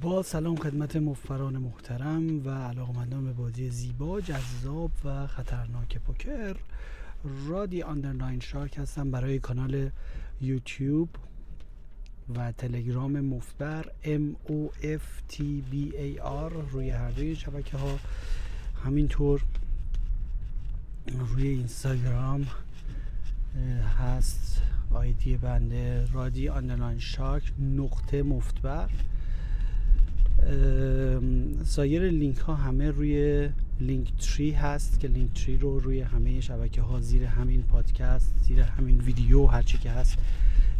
با سلام خدمت مفت‌بران محترم و علاقمندان به بازی زیبا جذاب و خطرناک پوکر. رادی underline shark هستم برای کانال یوتیوب و تلگرام مفت‌بر M O F T B A R روی هر دوی شبکه ها همینطور روی اینستاگرام هست آیدی بنده رادی underline shark نقطه مفت‌بر. سایر لینک ها همه روی Linktree هست که Linktree رو روی همه شبکه ها زیر همین پادکست زیر همین ویدیو هرچی که هست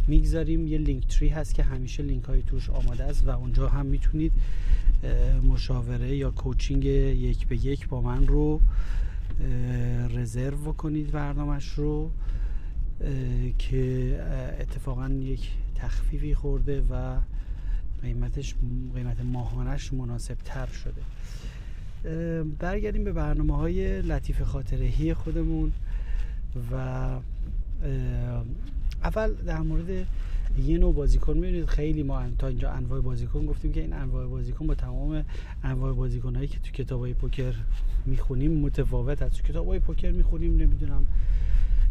می‌گذاریم. یه Linktree هست که همیشه لینک های توش آماده است و اونجا هم می‌تونید مشاوره یا coaching یک به یک با من رو رزرو کنید برنامه‌ش رو که اتفاقا یک تخفیفی خورده و قیمتش قیمت ماهانش مناسب تر شده برگردیم به برنامه های لطیف خاطرهی خودمون و اول در مورد یه نوع بازیکن می‌بینید خیلی ما تا اینجا انواع بازیکن گفتیم که این انواع بازیکن با تمام انواع بازیکن هایی که تو کتاب های پوکر می‌خونیم متفاوت است تو کتاب های پوکر می‌خونیم نمی‌دونم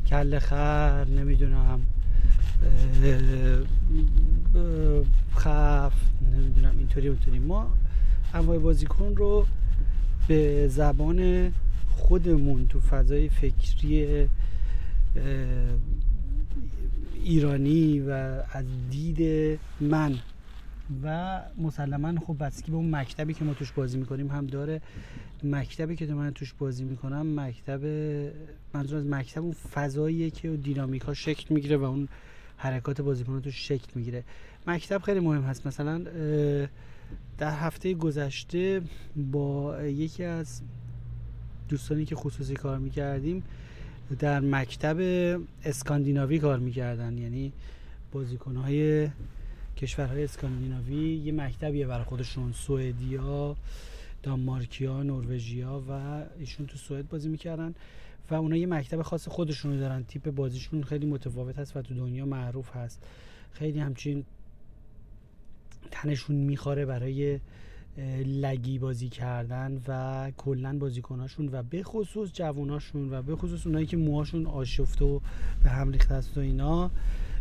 کل خر نمی‌دونم خف نمی‌دونم اینطوری اونطوری. ما انواع بازیکن رو به زبان خودمون تو فضای فکری ایرانی و از دید من و مسلما خب بستگی به اون مکتبی که ما توش بازی می‌کنیم هم داره. مکتبی که من توش بازی می‌کنم مکتب منظور از مکتب اون فضاییه که دینامیک ها شکل می‌گیره و اون حرکات بازیکن توش شکل می‌گیره. مکتب خیلی مهم هست. مثلا در هفته گذشته با یکی از دوستانی که خصوصی کار می‌کردیم در مکتب اسکاندیناوی کار می‌کردن. یعنی بازیکنهای کشورهای اسکاندیناوی یه مکتبیه برای خودشون. سوئدیا دانمارکیا نروژیا و ایشون تو سوئد بازی می‌کردن. و اونا یه مکتب خاص خودشون دارن. تیپ بازیشون خیلی متفاوت هست و تو دنیا معروف هست. خیلی همچین تنشون می‌خوره برای لگی بازی کردن و کلا بازیکناشون و به خصوص جووناشون و به خصوص اونایی که موهاشون آشفته و به هم ریخته است و اینا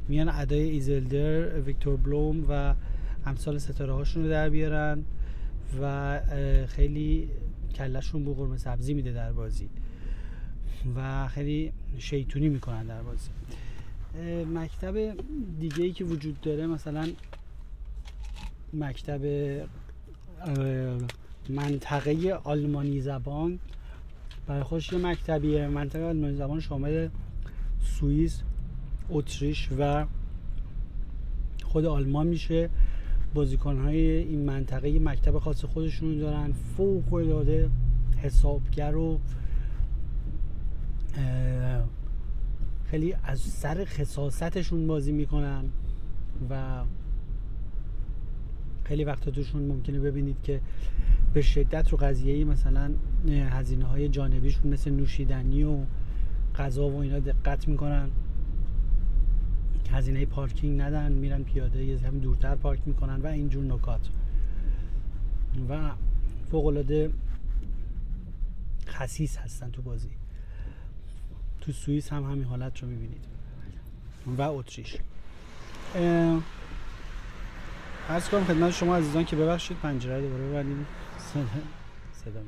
میان ادای ایزلدر ویکتور بلوم و امثال ستاره هاشون رو در بیارن و خیلی کلشون بو قرمه سبزی میده در بازی. و خیلی شیطونی می‌کنن در بازی. مکتب دیگه ای که وجود داره مثلا مکتب منطقه آلمانی زبان برای خودش یه مکتبیه. منطقه آلمانی زبان شامل سوئیس اتریش و خود آلمان میشه. بازیکن های این منطقه یه مکتب خاص خودشون دارن. فوق العاده حسابگر و خیلی از سر خصاستشون بازی می‌کنن و خیلی وقتا توشون ممکنه ببینید که به شدت رو قضیه مثلا هزینه های جانبیشون مثل نوشیدنی و غذا و اینا دقت می‌کنن. هزینه پارکینگ ندن میرن پیاده یه هم دورتر پارک می‌کنن و اینجور نکات. و فوق العاده هستن تو بازی. تو سوئیس هم همین حالت رو می‌بینید. و اتریش. عرض کنم خدمت شما عزیزان که ببخشید پنجره دوباره ببریم صدا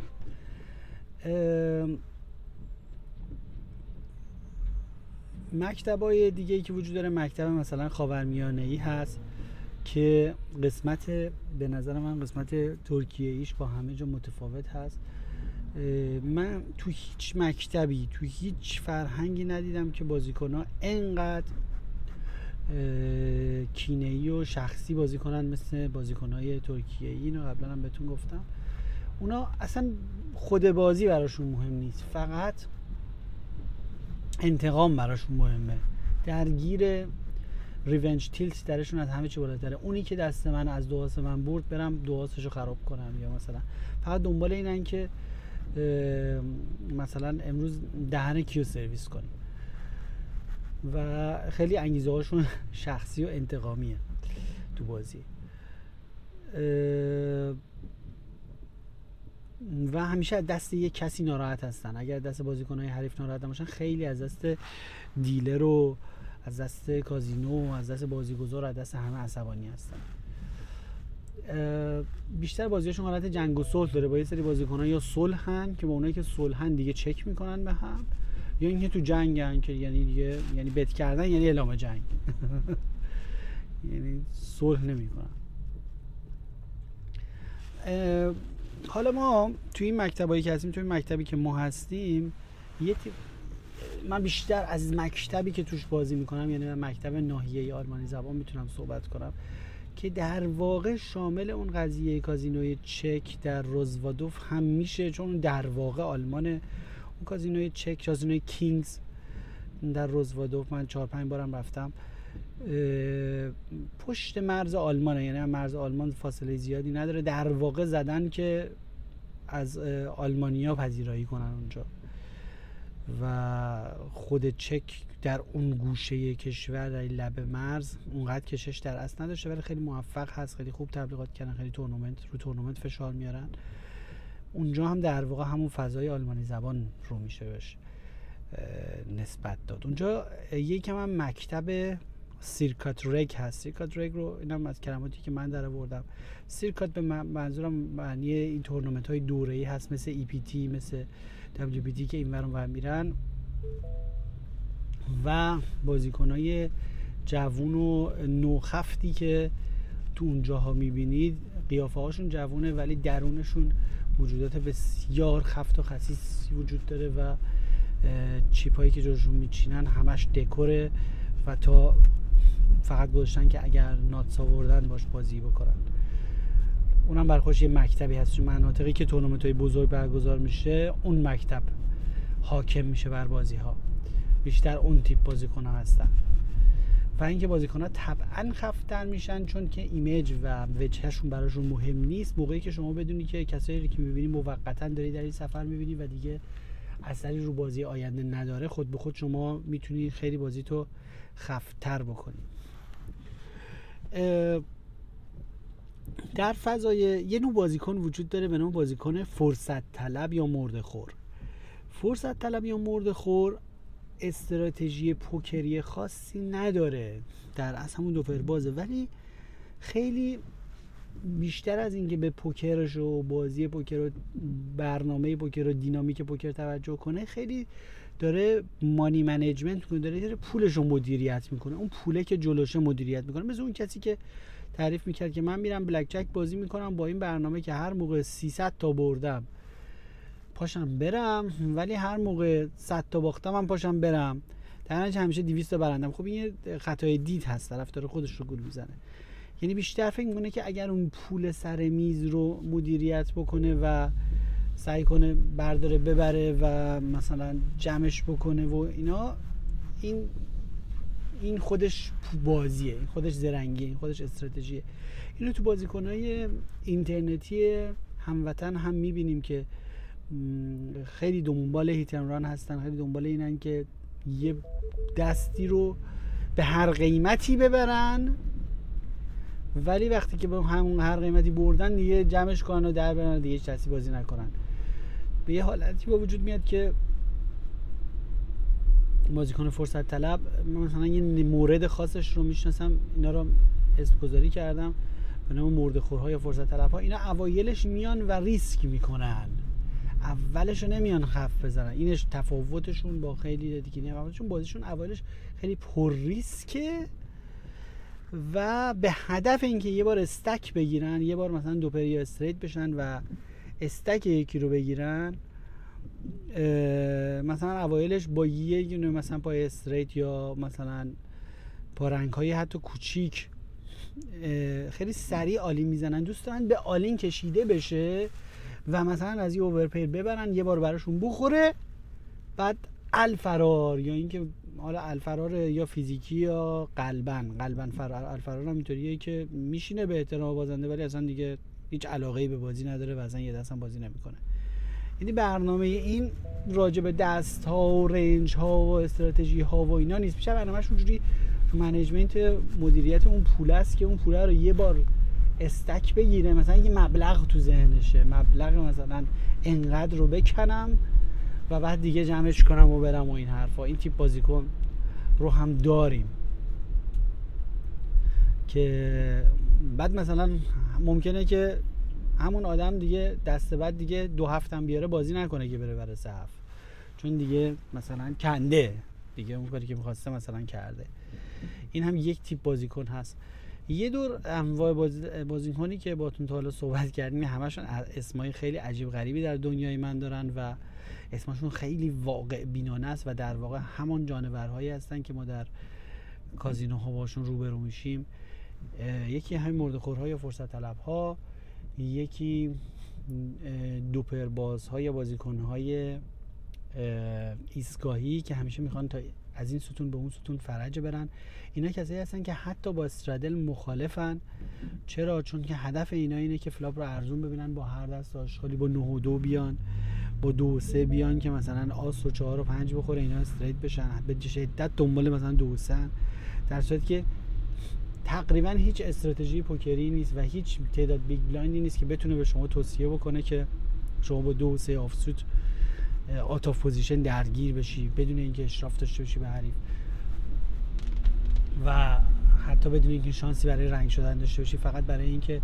مکتب های دیگه ای که وجود داره مکتب مثلا خاورمیانه ای هست که قسمت به نظر من قسمت ترکیه ایش با همه جا متفاوت هست. من تو هیچ مکتبی تو هیچ فرهنگی ندیدم که بازیکن ها انقدر کینهی و شخصی بازی کنن مثل بازیکن های ترکیه. ای اینو قبلا هم بهتون گفتم. اونا اصلا خود بازی براشون مهم نیست. فقط انتقام براشون مهمه. درگیر ریونج تیلت درشون از همه چی بالاتره. اونی که دست من از دواس من برد برم دواسشو خراب کنم یا مثلا. فقط دنبال اینن که مثلا امروز دهن کیو سرویس کنیم. و خیلی انگیزه هاشون شخصی و انتقامیه تو بازی. و همیشه دست یک کسی ناراحت هستن. اگر دست بازیکنهای حریف ناراحت باشن خیلی از دست دیلر و از دست کازینو از دست بازیگزار از دست همه عصبانی هستن. بیشتر بازیشون حالت جنگ و صلح داره. با یه سری بازیکنان یا صلحن که با اونایی که صلحن دیگه چک می‌کنن به هم یا اینکه تو جنگن که یعنی دیگه یعنی بت کردن یعنی اعلام جنگ. یعنی صلح نمی‌کنن. حالا ما توی این مکتبایی که هستیم توی مکتبی که ما هستیم یه من بیشتر از مکتبی که توش بازی می‌کنم یعنی من مکتب ناحیه آلمانی زبان می‌تونم صحبت کنم. که در واقع شامل اون قضیه کازینوی چک در روزوادوف هم میشه چون در واقع آلمان اون کازینوی چک کازینوی کینگز در روزوادوف. من چهار پنج بارم رفتم. پشت مرز آلمان یعنی مرز آلمان فاصله زیادی نداره. در واقع زدن که از آلمانیا پذیرایی کنن اونجا. و خود چک در اون گوشه کشور در لب مرز اونقدر کشش در اصل نداشته ولی خیلی موفق هست خیلی خوب تبلیغات کردن خیلی تورنمنت رو تورنمنت فشار میارن. اونجا هم در واقع همون فضای آلمانی زبان رو میشه بهش نسبت داد. اونجا یکم هم مکتب circuit reg هست. circuit reg رو اینم از کلماتی که من در آوردم. circuit به منظورم معنی این تورنمنت های دوره ای هست مثل EPT مثل WPT که این ور میرن. و بازیکنهای جوون و نوخفتی که تو اونجاها می‌بینید. قیافه هاشون جوونه ولی درونشون وجودات بسیار خفت و خسیس وجود داره و chip هایی که جاشون می‌چینن همش دکوره و تا فقط گذاشتن که اگر nuts آوردن باش بازی بکنن. اونم برا خودش یه مکتبی هست تو مناطقی که تورنمنت های بزرگ برگزار میشه. اون مکتب حاکم میشه بر بازی ها بیشتر اون تیپ بازیکن ها هستن. و اینکه بازیکن ها طبعا خفتن میشن چون که image و وجهشون براشون مهم نیست. موقعی که شما بدونی که کسایی که می‌بینی موقتا داری در این سفر می‌بینی و دیگه اثری رو بازی آینده نداره خود به خود شما می‌تونی خیلی بازی تو خفتتر بکنی. در فضای یه نوع بازیکن وجود داره به نام بازیکن فرصت طلب یا مرد خور. فرصت طلب یا مرد خور استراتژی پوکری خاصی نداره در از همون دو بازه. ولی خیلی بیشتر از اینکه به پوکرش و بازی پوکر و برنامه پوکر و dynamic پوکر توجه کنه خیلی داره money management کنه داره, داره پولش رو مدیریت می‌کنه. اون پوله که جلوشه مدیریت می‌کنه. مثل اون کسی که تعریف می‌کرد که من میرم blackjack بازی می‌کنم با این برنامه که هر موقع 300 تا بردم پاشم برم ولی هر موقع 100 تا باختم من پاشم برم. در همیشه 200 تا برنده‌م. خب این یه خطای دید هست طرف داره خودش رو گول می‌زنه. یعنی بیشتر فکر می‌کنه که اگر اون پول سر میز رو مدیریت بکنه و سعی کنه برداره ببره و مثلا جمعش بکنه و اینا این این خودش بازیه این خودش زرنگیه این خودش استراتژیه. اینو تو بازیکنهای اینترنتی هموطن هم می‌بینیم که خیلی دنبال هیتن هستن خیلی دنبال اینن که یه دستی رو به هر قیمتی ببرن. ولی وقتی که به همون هر قیمتی بردن دیگه جمعش کنن و در برن دیگه چسی بازی نکنن. به یه حالتی با وجود میاد که بازیکن فرصت طلب مثلا یه مورد خاصش رو می‌شناسم اینا رو اسم گذاری کردم. به نام مرد خورهای فرصت طلب ها اینا اوایلش میان و ریسک می‌کنن. اولش نمیان خف بزنن. اینش تفاوتشون با خیلی دیگه نه چون بازیشون اولش خیلی پر ریسکه و به هدف اینکه یه بار استک بگیرن یه بار مثلا دو پری استریت بشن و استک یکی رو بگیرن مثلا اوایلش با یه گونه مثلا پای استریت یا مثلا با رنگ های حتی کوچیک خیلی سریع عالی می‌زنن. دوست دارن به آلین کشیده بشه. و مثلا از یه اوورپیر ببرن یه بار براشون بخوره بعد الفرار یا اینکه حالا الفرار یا فیزیکی یا قلبن. قلبن فرار الفرار هم اینطوریه که میشینه به احترام بازنده ولی اصلا دیگه هیچ علاقه به بازی نداره و اصلا یه دست هم بازی نمی‌کنه. یعنی برنامه این راجع به دست ها و رنج ها و استراتژی ها و اینا نیست. میشه برنامهش اونجوری منیجمنت مدیریت اون پول است که اون پول رو یه بار استک بگیره. مثلا یه مبلغ تو ذهنشه. مبلغ مثلا انقدر رو بکنم و بعد دیگه جمعش کنم و برم و این حرفا. این تیپ بازیکن رو هم داریم. که بعد مثلا ممکنه که همون آدم دیگه دست بعد دیگه دو هفتم بیاره بازی نکنه که بره برای صف چون دیگه مثلا کنده. دیگه اون کاری که می‌خواسته مثلا کرده. این هم یک تیپ بازیکن هست. یه دور انواع بازیکنی که باتون تا حالا صحبت کردیم همشون اسمای خیلی عجیب غریبی در دنیای من دارن و اسمشون خیلی واقع بینانه است و در واقع همان جانورهایی هستن که ما در کازینوها باشون روبرو میشیم. یکی همین مردخورها یا فرصت طلب ها یکی دوپر ها یا بازیکن های ایستگاهی که همیشه می‌خوان تا از این ستون به اون ستون فرج برن. اینا کسایی هستن که حتی با straddle مخالفن. چرا؟ چون که هدف اینا اینه که flop رو ارزون ببینن با هر دست آشغالی با 9 و 2 بیان با دو و سه بیان که مثلا آس و چهار و پنج بخوره اینا straight بشن. به شدت دنبال مثلا دو سن در صورتی که تقریبا هیچ استراتژی پوکری نیست و هیچ تعداد big blind ی نیست که بتونه به شما توصیه بکنه که شما با دو و سه offsuit out of position درگیر بشی بدون اینکه اشراف داشته باشی به حریف. و حتی بدون اینکه شانسی برای رنگ شدن داشته باشی فقط برای اینکه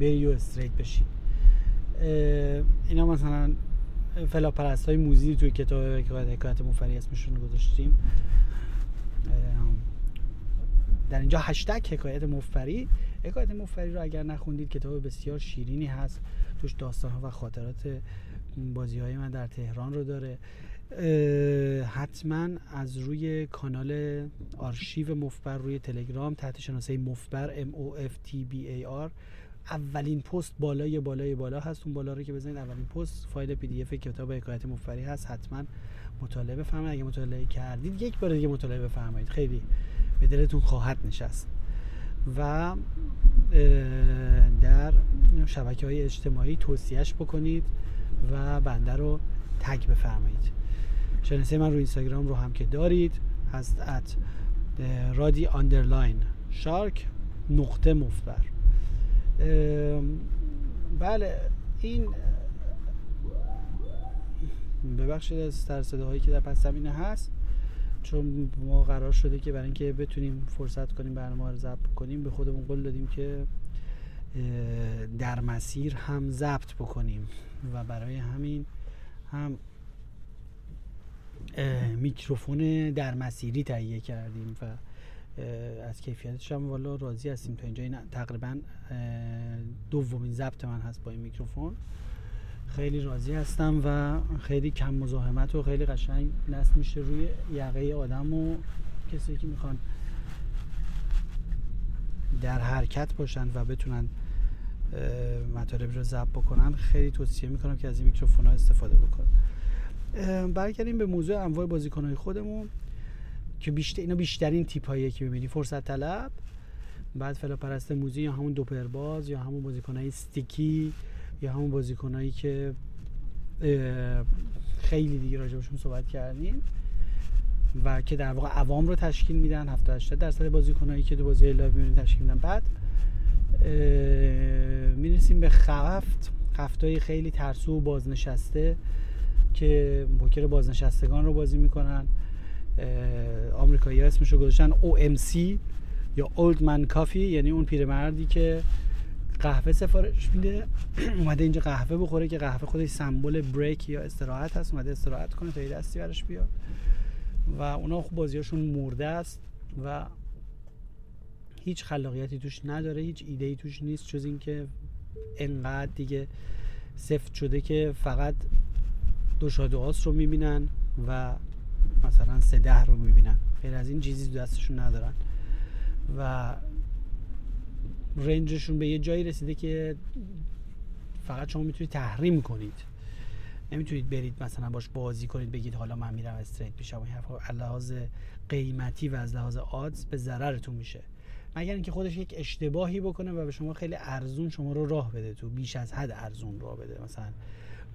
بری و straight بشی. اینا مثلا flop پرست های موذی توی کتاب حکایت مفتبری اسمشون گذاشتیم. در اینجا هشتگ حکایت مفتبری حکایت مفتبری رو اگر نخوندید کتاب بسیار شیرینی هست. توش داستان ها و خاطرات بازی های من در تهران رو داره. حتما از روی کانال آرشیو مفتبر روی تلگرام تحت شناسه مفتبر M O F T B A R اولین پست بالای بالای بالا هست. اون بالا رو که بزنید اولین پست فایل PDF کتاب حکایت مفتبری هست. حتما مطالعه بفرمایید. اگه مطالعه کردید یک بار دیگه مطالعه بفرمایید. خیلی به دلتون خواهد نشست. و در شبکه های اجتماعی توصیهش بکنید. و بنده رو tag بفرمایید. شناسه من رو اینستاگرام رو هم که دارید هست at رادی underline shark نقطه مفتبر. بله این ببخشید از سر هایی که در پس زمینه هست چون ما قرار شده که برای اینکه بتونیم فرصت کنیم برنامه رو ضبط کنیم به خودمون قول دادیم که در مسیر هم ضبط بکنیم و برای همین هم میکروفون در مسیری تهیه کردیم و از کیفیتش هم والا راضی هستیم. تا اینجا این تقریبا دومین ضبط من هست با این میکروفون. خیلی راضی هستم و خیلی کم مزاحمت و خیلی قشنگ نصب میشه روی یقه آدم و کسی که می‌خوان در حرکت باشند و بتونن مطالب رو ضبط بکنن. خیلی توصیه می‌کنم که از این میکروفون ها استفاده بکنن. برگردیم به موضوع انواع بازیکن های خودمون که بیشتر اینا بیشترین تیپ هایی که ببینی فرصت طلب بعد فلا پرست موزی یا همون دوپرباز یا همون بازیکن های استیکی یا همون بازیکنایی که خیلی دیگه راجبشون صحبت کردیم و که در واقع عوام رو تشکیل میدن. 70 80 درصد بازیکنایی که تو بازی live می‌بینید تشکیل میدن. بعد می‌رسیم به خفت. خفتای خیلی ترسو و بازنشسته که پوکر بازنشستگان رو بازی می‌کنن. آمریکایی ها اسمش رو گذاشتن OMC یا Old Man Coffee یعنی اون پیرمردی که قهوه سفارش میده. اومده اینجا قهوه بخوره که قهوه خودش سمبل break یا استراحت هست. اومده استراحت کنه تا یه دستی برش بیاد. و اونا خوب بازیاشون مرده است و هیچ خلاقیتی توش نداره هیچ ایده ای توش نیست جز اینکه انقدر دیگه سفت شده که فقط دو شاد رو می‌بینن و مثلا سه ده رو می‌بینن. غیر از این چیزی دستشون ندارن. و رنجشون به یه جایی رسیده که فقط شما می‌تونید تحریم کنید. نمی‌تونید برید مثلا باش بازی کنید بگید حالا من میرم straight میشم. این حرفا لحاظ قیمتی و از لحاظ odds به ضررتون میشه. مگر اینکه خودش یک اشتباهی بکنه و به شما خیلی ارزون شما رو راه بده تو بیش از حد ارزون راه بده. مثلا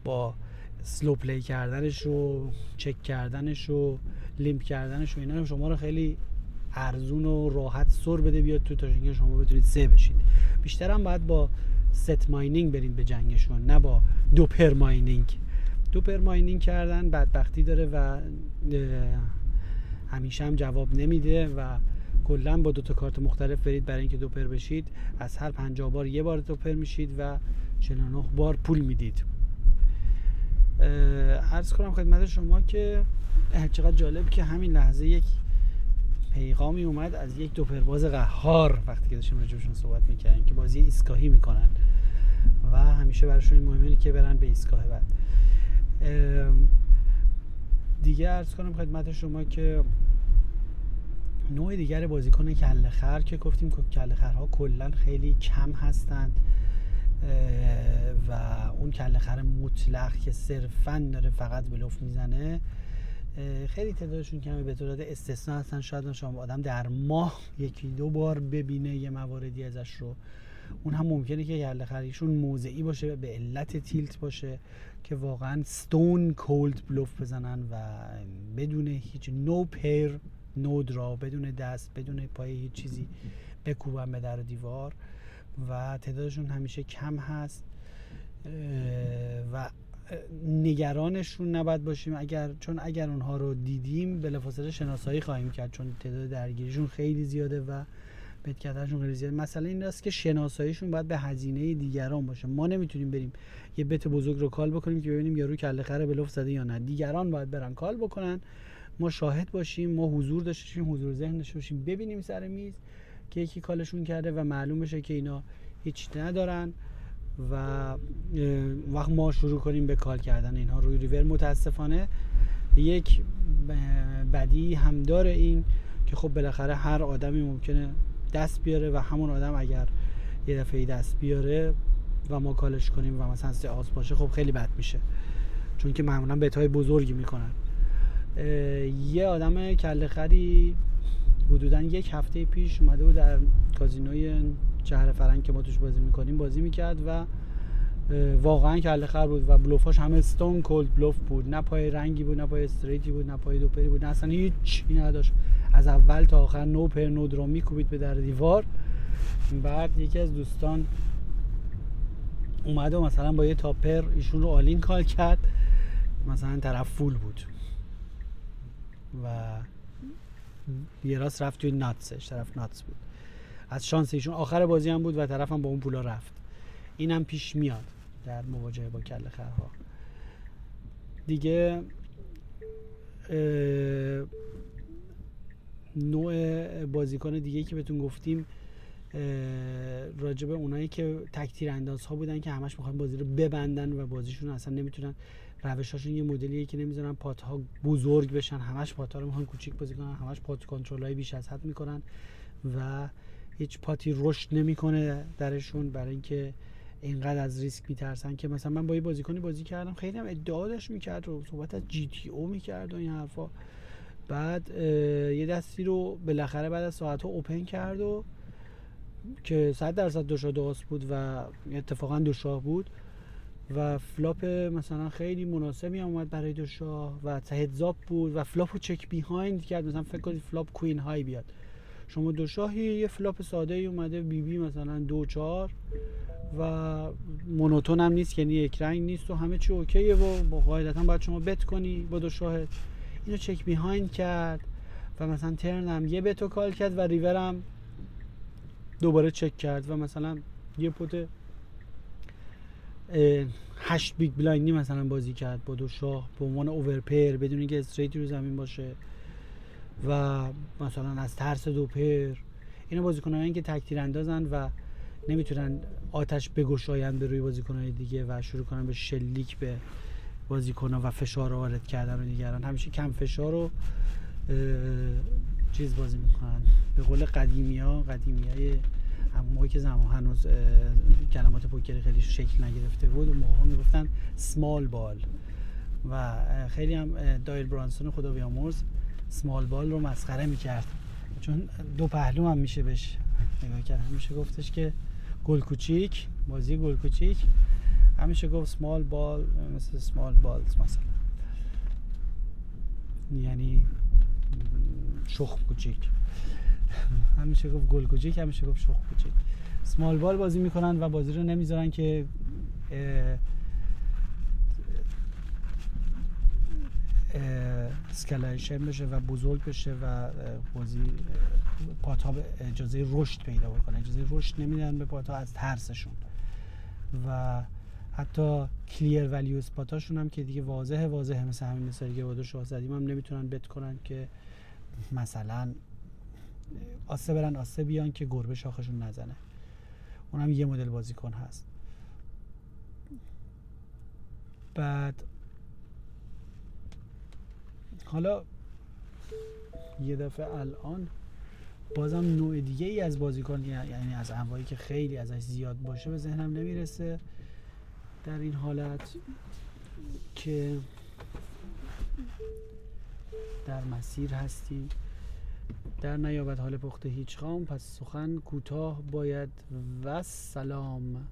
با slow play کردنش و چک کردنش و limp کردنش و اینا شما رو خیلی ارزون و راحت سر بده بیاد تو تا اینکه شما بتونید سه بشید. بیشتر هم باید با ست ماینینگ برید به جنگشون نه با دوپر ماینینگ دوپر ماینینگ کردن بدبختی داره و همیشه هم جواب نمیده و کلا با دو تا کارت مختلف برید برای اینکه دوپر بشید از هر 50 بار یه بار دوپر میشید و 49 بار پول می‌دید. عرض کنم خدمت شما که چقدر جالب که همین لحظه یک پیغامی اومد از یک دو پرواز قهار وقتی که داشتیم راجبشون صحبت می‌کردیم که بازی ایستگاهی می‌کنن و همیشه براشون این مهمه که برن به ایستگاه بعد. دیگه ارز کنم خدمت شما که نوع دیگر بازیکن کله خر که گفتیم که کله خرها کلا خیلی کم هستند. و اون کله خر مطلق که صرفا داره فقط لفت می‌زنه خیلی تعدادشون کمه به طورت استثنا هستن. شاید شما آدم در ماه یکی دو بار ببینه یه مواردی ازش رو. اون هم ممکنه که کله خریشون موضعی باشه به علت تیلت باشه که واقعا ستون کولد بلوف بزنن و بدون هیچ نو پیر نو درا بدون دست بدون پای هیچ چیزی بکوبن به در دیوار و تعدادشون همیشه کم هست و نگرانشون نباید باشیم. اگر چون اگر اونها رو دیدیم بلافاصله شناسایی خواهیم کرد چون تعداد درگیریشون خیلی زیاده و بتکترشون خیلی زیاده. مثلا این است که شناساییشون باید به هزینه دیگران باشه. ما نمی‌تونیم بریم یه بت بزرگ رو کال بکنیم که ببینیم یارو کله خره بلوف زده یا نه. دیگران باید برن کال بکنن ما شاهد باشیم ما حضور داشته حضور ذهن داشته باشیم ببینیم سر میز که یکی کالشون کرده و معلوم بشه که اینا هیچ ندارن و وقت ما شروع کنیم به کال کردن اینها. روی ریور متاسفانه یک بدی هم داره این که خب بالاخره هر آدمی ممکنه دست بیاره و همون آدم اگر یه دفعه دست بیاره و ما کالش کنیم و مثلا سه آس باشه خب خیلی بد میشه. چون که معمولا بتای بزرگی می‌کنن. یه آدم کله خری حدودا یک هفته پیش اومده بود در کازینوی شهر فرنگ که ما توش بازی می‌کنیم بازی می‌کرد و واقعا کله خر بود و بلوفاش همه ستون کولد بلوف بود. نه پای رنگی بود نه پای استریتی بود نه پای دوپری بود نه اصلا هیچ نداشت. از اول تا آخر no pair no draw میکوبید به در دیوار. بعد یکی از دوستان اومده و مثلا با یه top pair ایشون رو all-in call کرد. مثلا طرف full بود. و یه راست رفت توی nuts ش طرف nuts بود. از شانس ایشون آخر بازی هم بود و طرف هم با اون پولا رفت. این هم پیش میاد در مواجهه با کل خرها. دیگه نوع بازیکن دیگه که بهتون گفتیم راجبه اونایی که تکتیر انداز ها بودن که همش می‌خوان بازی رو ببندن و بازیشون اصلا نمی‌تونن روشاشون یه مدلیه که نمی‌ذارن پات ها بزرگ بشن. همش پات ها رو می‌خوان کوچیک بازی کنن همش پات کنترل های بیش از حد می‌کنن و هیچ پاتی رشد نمی‌کنه درشون برای اینکه اینقدر از ریسک میترسن که مثلا من با یه بازیکنی بازی کردم خیلی هم ادعا داشت می‌کرد و صحبت از GTO می‌کرد و این حرفا. بعد یه دستی رو بالاخره بعد از ساعت ها open کرد و که صد درصد دو شاه بود و اتفاقا دو شاه بود. و flop مثلا خیلی مناسبی هم اومد برای دو شاه و heads-up بود و flop رو check behind کرد. مثلا فکر کنید flop queen high بیاد. شما دو شاهی یه flop ساده ای اومده بی بی مثلا دو چار و monotone هم نیست یعنی یک رنگ نیست و همه چی OK ه و با قاعدتا باید شما bet کنی با دو شاه اینو check behind کرد و مثلا turn هم یه bet و call کرد و ریورم دوباره چک کرد و مثلا یه pot هشت big blind ی مثلا بازی کرد با دو شاه به عنوان overpair بدون اینکه straight ی رو زمین باشه و مثلا از ترس دو پر اینا بازیکنان که تکتیر اندازن و نمی‌تونن آتش بگشاین به روی بازیکنان دیگه و شروع کنن به شلیک به بازیکنان و فشار وارد کردن و دیگران همیشه کم فشار رو چیز بازی می‌کنن. به قول قدیمی ها قدیمی های همون موقعی که زمان هنوز کلمات پوکری خیلی شکل نگرفته بود اون موقع می‌گفتن سمال بال و خیلی هم دایل برانسون خدا بیامرز سمال بال رو مسخره می‌کرد. چون دو پهلو هم میشه بهش نگاه کرد. همیشه گفتش که گل کوچیک بازی گل کوچیک. همیشه گفت سمال بال مثل سمال بال مثلا. یعنی شخم کوچیک. همیشه گفت گل کوچیک همیشه گفت شخ کوچیک. سمال بال بازی می‌کنن و بازی رو نمی‌ذارن که escalation بشه و بزرگ بشه و بازی pot ا اجازه رشد پیدا بکنه. اجازه رشد نمیدن به pot ا از ترسشون. و حتی clear value spot اشون هم که دیگه واضحه واضحه مثل همین مثالی که شاه زدیم هم نمی‌تونن bet کنن که مثلا آسه برن آسه بیان که گربه شاخشون نزنه. اونم یه مدل بازیکن هست. بعد حالا یه دفعه الان بازم نوع دیگه ای از بازیکن یعنی از انواعی که خیلی ازش زیاد باشه به ذهنم نمی‌رسه. در این حالت که در مسیر هستیم. در نیابت حال پخته هیچ خام پس سخن کوتاه باید و سلام.